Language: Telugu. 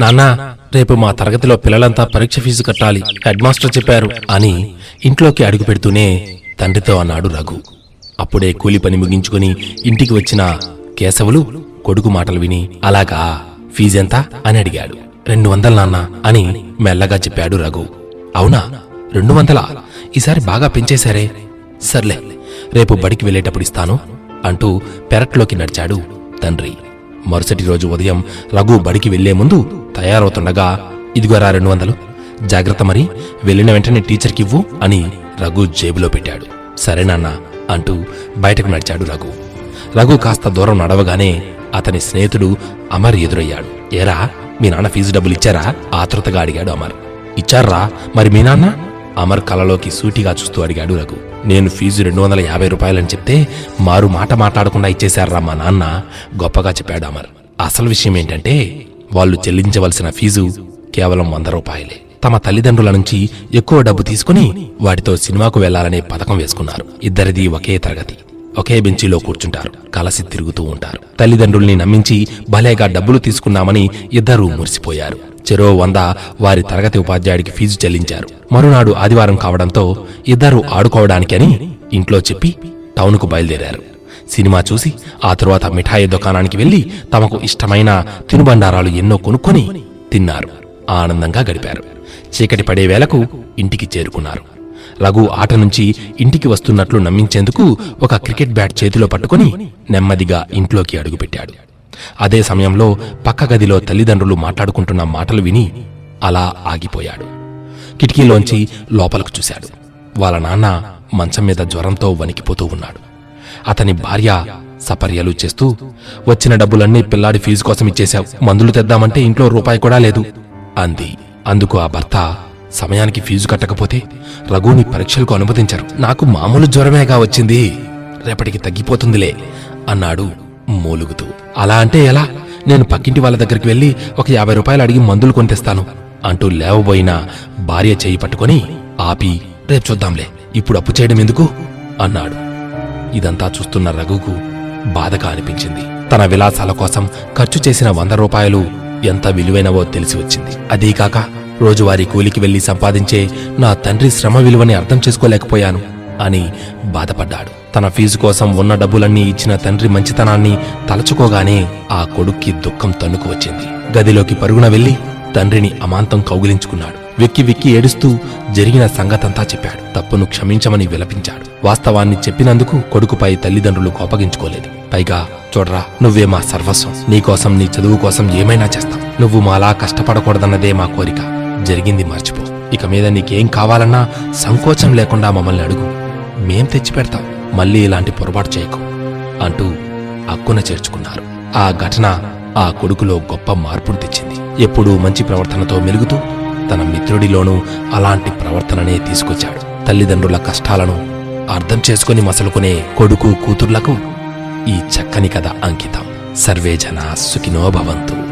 నాన్నా రేపు మా తరగతిలో పిల్లలంతా పరీక్ష ఫీజు కట్టాలి హెడ్ మాస్టర్ చెప్పారు అని ఇంట్లోకి అడుగు పెడుతూనే తండ్రితో అన్నాడు రఘు. అప్పుడే కూలి పని ముగించుకుని ఇంటికి వచ్చిన కేశవులు కొడుకు మాటలు విని అలాగా ఫీజెంత అని అడిగాడు. రెండు వందలు నాన్న అని మెల్లగా చెప్పాడు రఘు. అవునా రెండు వందలా? ఈసారి బాగా పెంచేశారే. సర్లే రేపు బడికి వెళ్ళేటప్పుడు ఇస్తాను అంటూ పెరట్లోకి నడిచాడు తండ్రి. మరుసటి రోజు ఉదయం రఘు బడికి వెళ్ళే ముందు తయారవుతుండగా ఇదిగోరా రెండు వందలు. జాగ్రత్త మరి వెళ్ళిన వెంటనే టీచర్కి ఇవ్వు అని రఘు జేబులో పెట్టాడు. సరే నాన్న అంటూ బయటకు నడిచాడు రఘు. రఘు కాస్త దూరం నడవగానే అతని స్నేహితుడు అమర్ ఎదురయ్యాడు. ఏరా మీ నాన్న ఫీజు డబ్బులు ఇచ్చారా? ఆతృతగా అడిగాడు అమర్. ఇచ్చారా మరి మీ నాన్న? అమర్ కలలోకి సూటిగా చూస్తూ అడిగాడు రఘు. నేను ఫీజు రెండు వందల యాభై రూపాయలని చెప్తే మారు మాట మాట్లాడకుండా ఇచ్చేశారా మా నాన్న గొప్పగా చెప్పాడు అమర్. అసలు విషయం ఏంటంటే వాళ్ళు చెల్లించవలసిన ఫీజు కేవలం వంద రూపాయలే. తమ తల్లిదండ్రుల నుంచి ఎక్కువ డబ్బు తీసుకుని వాటితో సినిమాకు వెళ్ళాలనే పథకం వేసుకున్నారు. ఇద్దరిది ఒకే తరగతి. ఒకే బెంచీలో కూర్చుంటారు. కలసి తిరుగుతూ ఉంటారు. తల్లిదండ్రుల్ని నమ్మించి భలేగా డబ్బులు తీసుకున్నామని ఇద్దరూ మురిసిపోయారు. చెరో వంద వారి తరగతి ఉపాధ్యాయుడికి ఫీజు చెల్లించారు. మరునాడు ఆదివారం కావడంతో ఇద్దరూ ఆడుకోవడానికని ఇంట్లో చెప్పి టౌన్కు బయలుదేరారు. సినిమా చూసి ఆ తరువాత మిఠాయి దుకాణానికి వెళ్ళి తమకు ఇష్టమైన తినుబండారాలు ఎన్నో కొనుక్కొని తిన్నారు. ఆనందంగా గడిపారు. చీకటి పడే వేళకు ఇంటికి చేరుకున్నారు. రఘు ఆట నుంచి ఇంటికి వస్తున్నట్లు నమ్మించేందుకు ఒక క్రికెట్ బ్యాట్ చేతిలో పట్టుకుని నెమ్మదిగా ఇంట్లోకి అడుగుపెట్టాడు. అదే సమయంలో పక్క గదిలో తల్లిదండ్రులు మాట్లాడుకుంటున్న మాటలు విని అలా ఆగిపోయాడు. కిటికీలోంచి లోపలకు చూశాడు. వాళ్ళ నాన్న మంచం మీద జ్వరంతో వణికిపోతూ ఉన్నాడు. అతని భార్య సపర్యలు చేస్తూ వచ్చిన డబ్బులన్నీ పిల్లాడి ఫీజు కోసం ఇచ్చేశావు. మందులు తెద్దామంటే ఇంట్లో రూపాయి కూడా లేదు అంది. అందుకు ఆ భర్త సమయానికి ఫీజు కట్టకపోతే రఘుని పరీక్షలకు అనుమతించారు. నాకు మామూలు జ్వరమేగా వచ్చింది. రేపటికి తగ్గిపోతుందిలే అన్నాడు మూలుగుతూ. అలా అంటే ఎలా? నేను పక్కింటి వాళ్ళ దగ్గరికి వెళ్ళి ఒక యాభై రూపాయలు అడిగి మందులు కొని తెస్తాను అంటూ లేవబోయిన భార్య చేయి పట్టుకొని ఆపి రేపు చూద్దాంలే. ఇప్పుడు అప్పు చేయడం ఎందుకు? అన్నాడు. ఇదంతా చూస్తున్న రఘుకు బాధగా అనిపించింది. తన విలాసాల కోసం ఖర్చు చేసిన వంద రూపాయలు ఎంత విలువైనవో తెలిసి వచ్చింది. అదీకాక రోజువారీ కూలికి వెళ్ళి సంపాదించే నా తండ్రి శ్రమ విలువని అర్థం చేసుకోలేకపోయాను అని బాధపడ్డాడు. తన ఫీజు కోసం ఉన్న డబ్బులన్నీ ఇచ్చిన తండ్రి మంచితనాన్ని తలచుకోగానే ఆ కొడుక్కి దుఃఖం తన్నుకు వచ్చింది. గదిలోకి పరుగున వెళ్ళి తండ్రిని అమాంతం కౌగిలించుకున్నాడు. వెక్కి వెక్కి ఏడుస్తూ జరిగిన సంగతంతా చెప్పాడు. తప్పును క్షమించమని విలపించాడు. వాస్తవాన్ని చెప్పినందుకు కొడుకుపై తల్లిదండ్రులు కోపగించుకోలేదు. పైగా చూడరా నువ్వే మా సర్వస్వం. నీకోసం నీ చదువు కోసం ఏమైనా చేస్తాం. నువ్వు మాలా కష్టపడకూడదన్నదే మా కోరిక. జరిగింది మర్చిపో. ఇక మీద నీకేం కావాలన్నా సంకోచం లేకుండా మమ్మల్ని అడుగు. మేం తెచ్చిపెడతాం. మళ్ళీ ఇలాంటి పొరపాటు చేయకు అంటూ అక్కున చేర్చుకున్నారు. ఆ ఘటన ఆ కొడుకులో గొప్ప మార్పును తెచ్చింది. ఎప్పుడూ మంచి ప్రవర్తనతో మెలుగుతూ తన మిత్రుడిలోనూ అలాంటి ప్రవర్తననే తీసుకొచ్చాడు. తల్లిదండ్రుల కష్టాలను అర్థం చేసుకుని మసలుకునే కొడుకు కూతుర్లకు ఈ చక్కని కథ అంకితం. సర్వే జన సుఖినో భవంతు.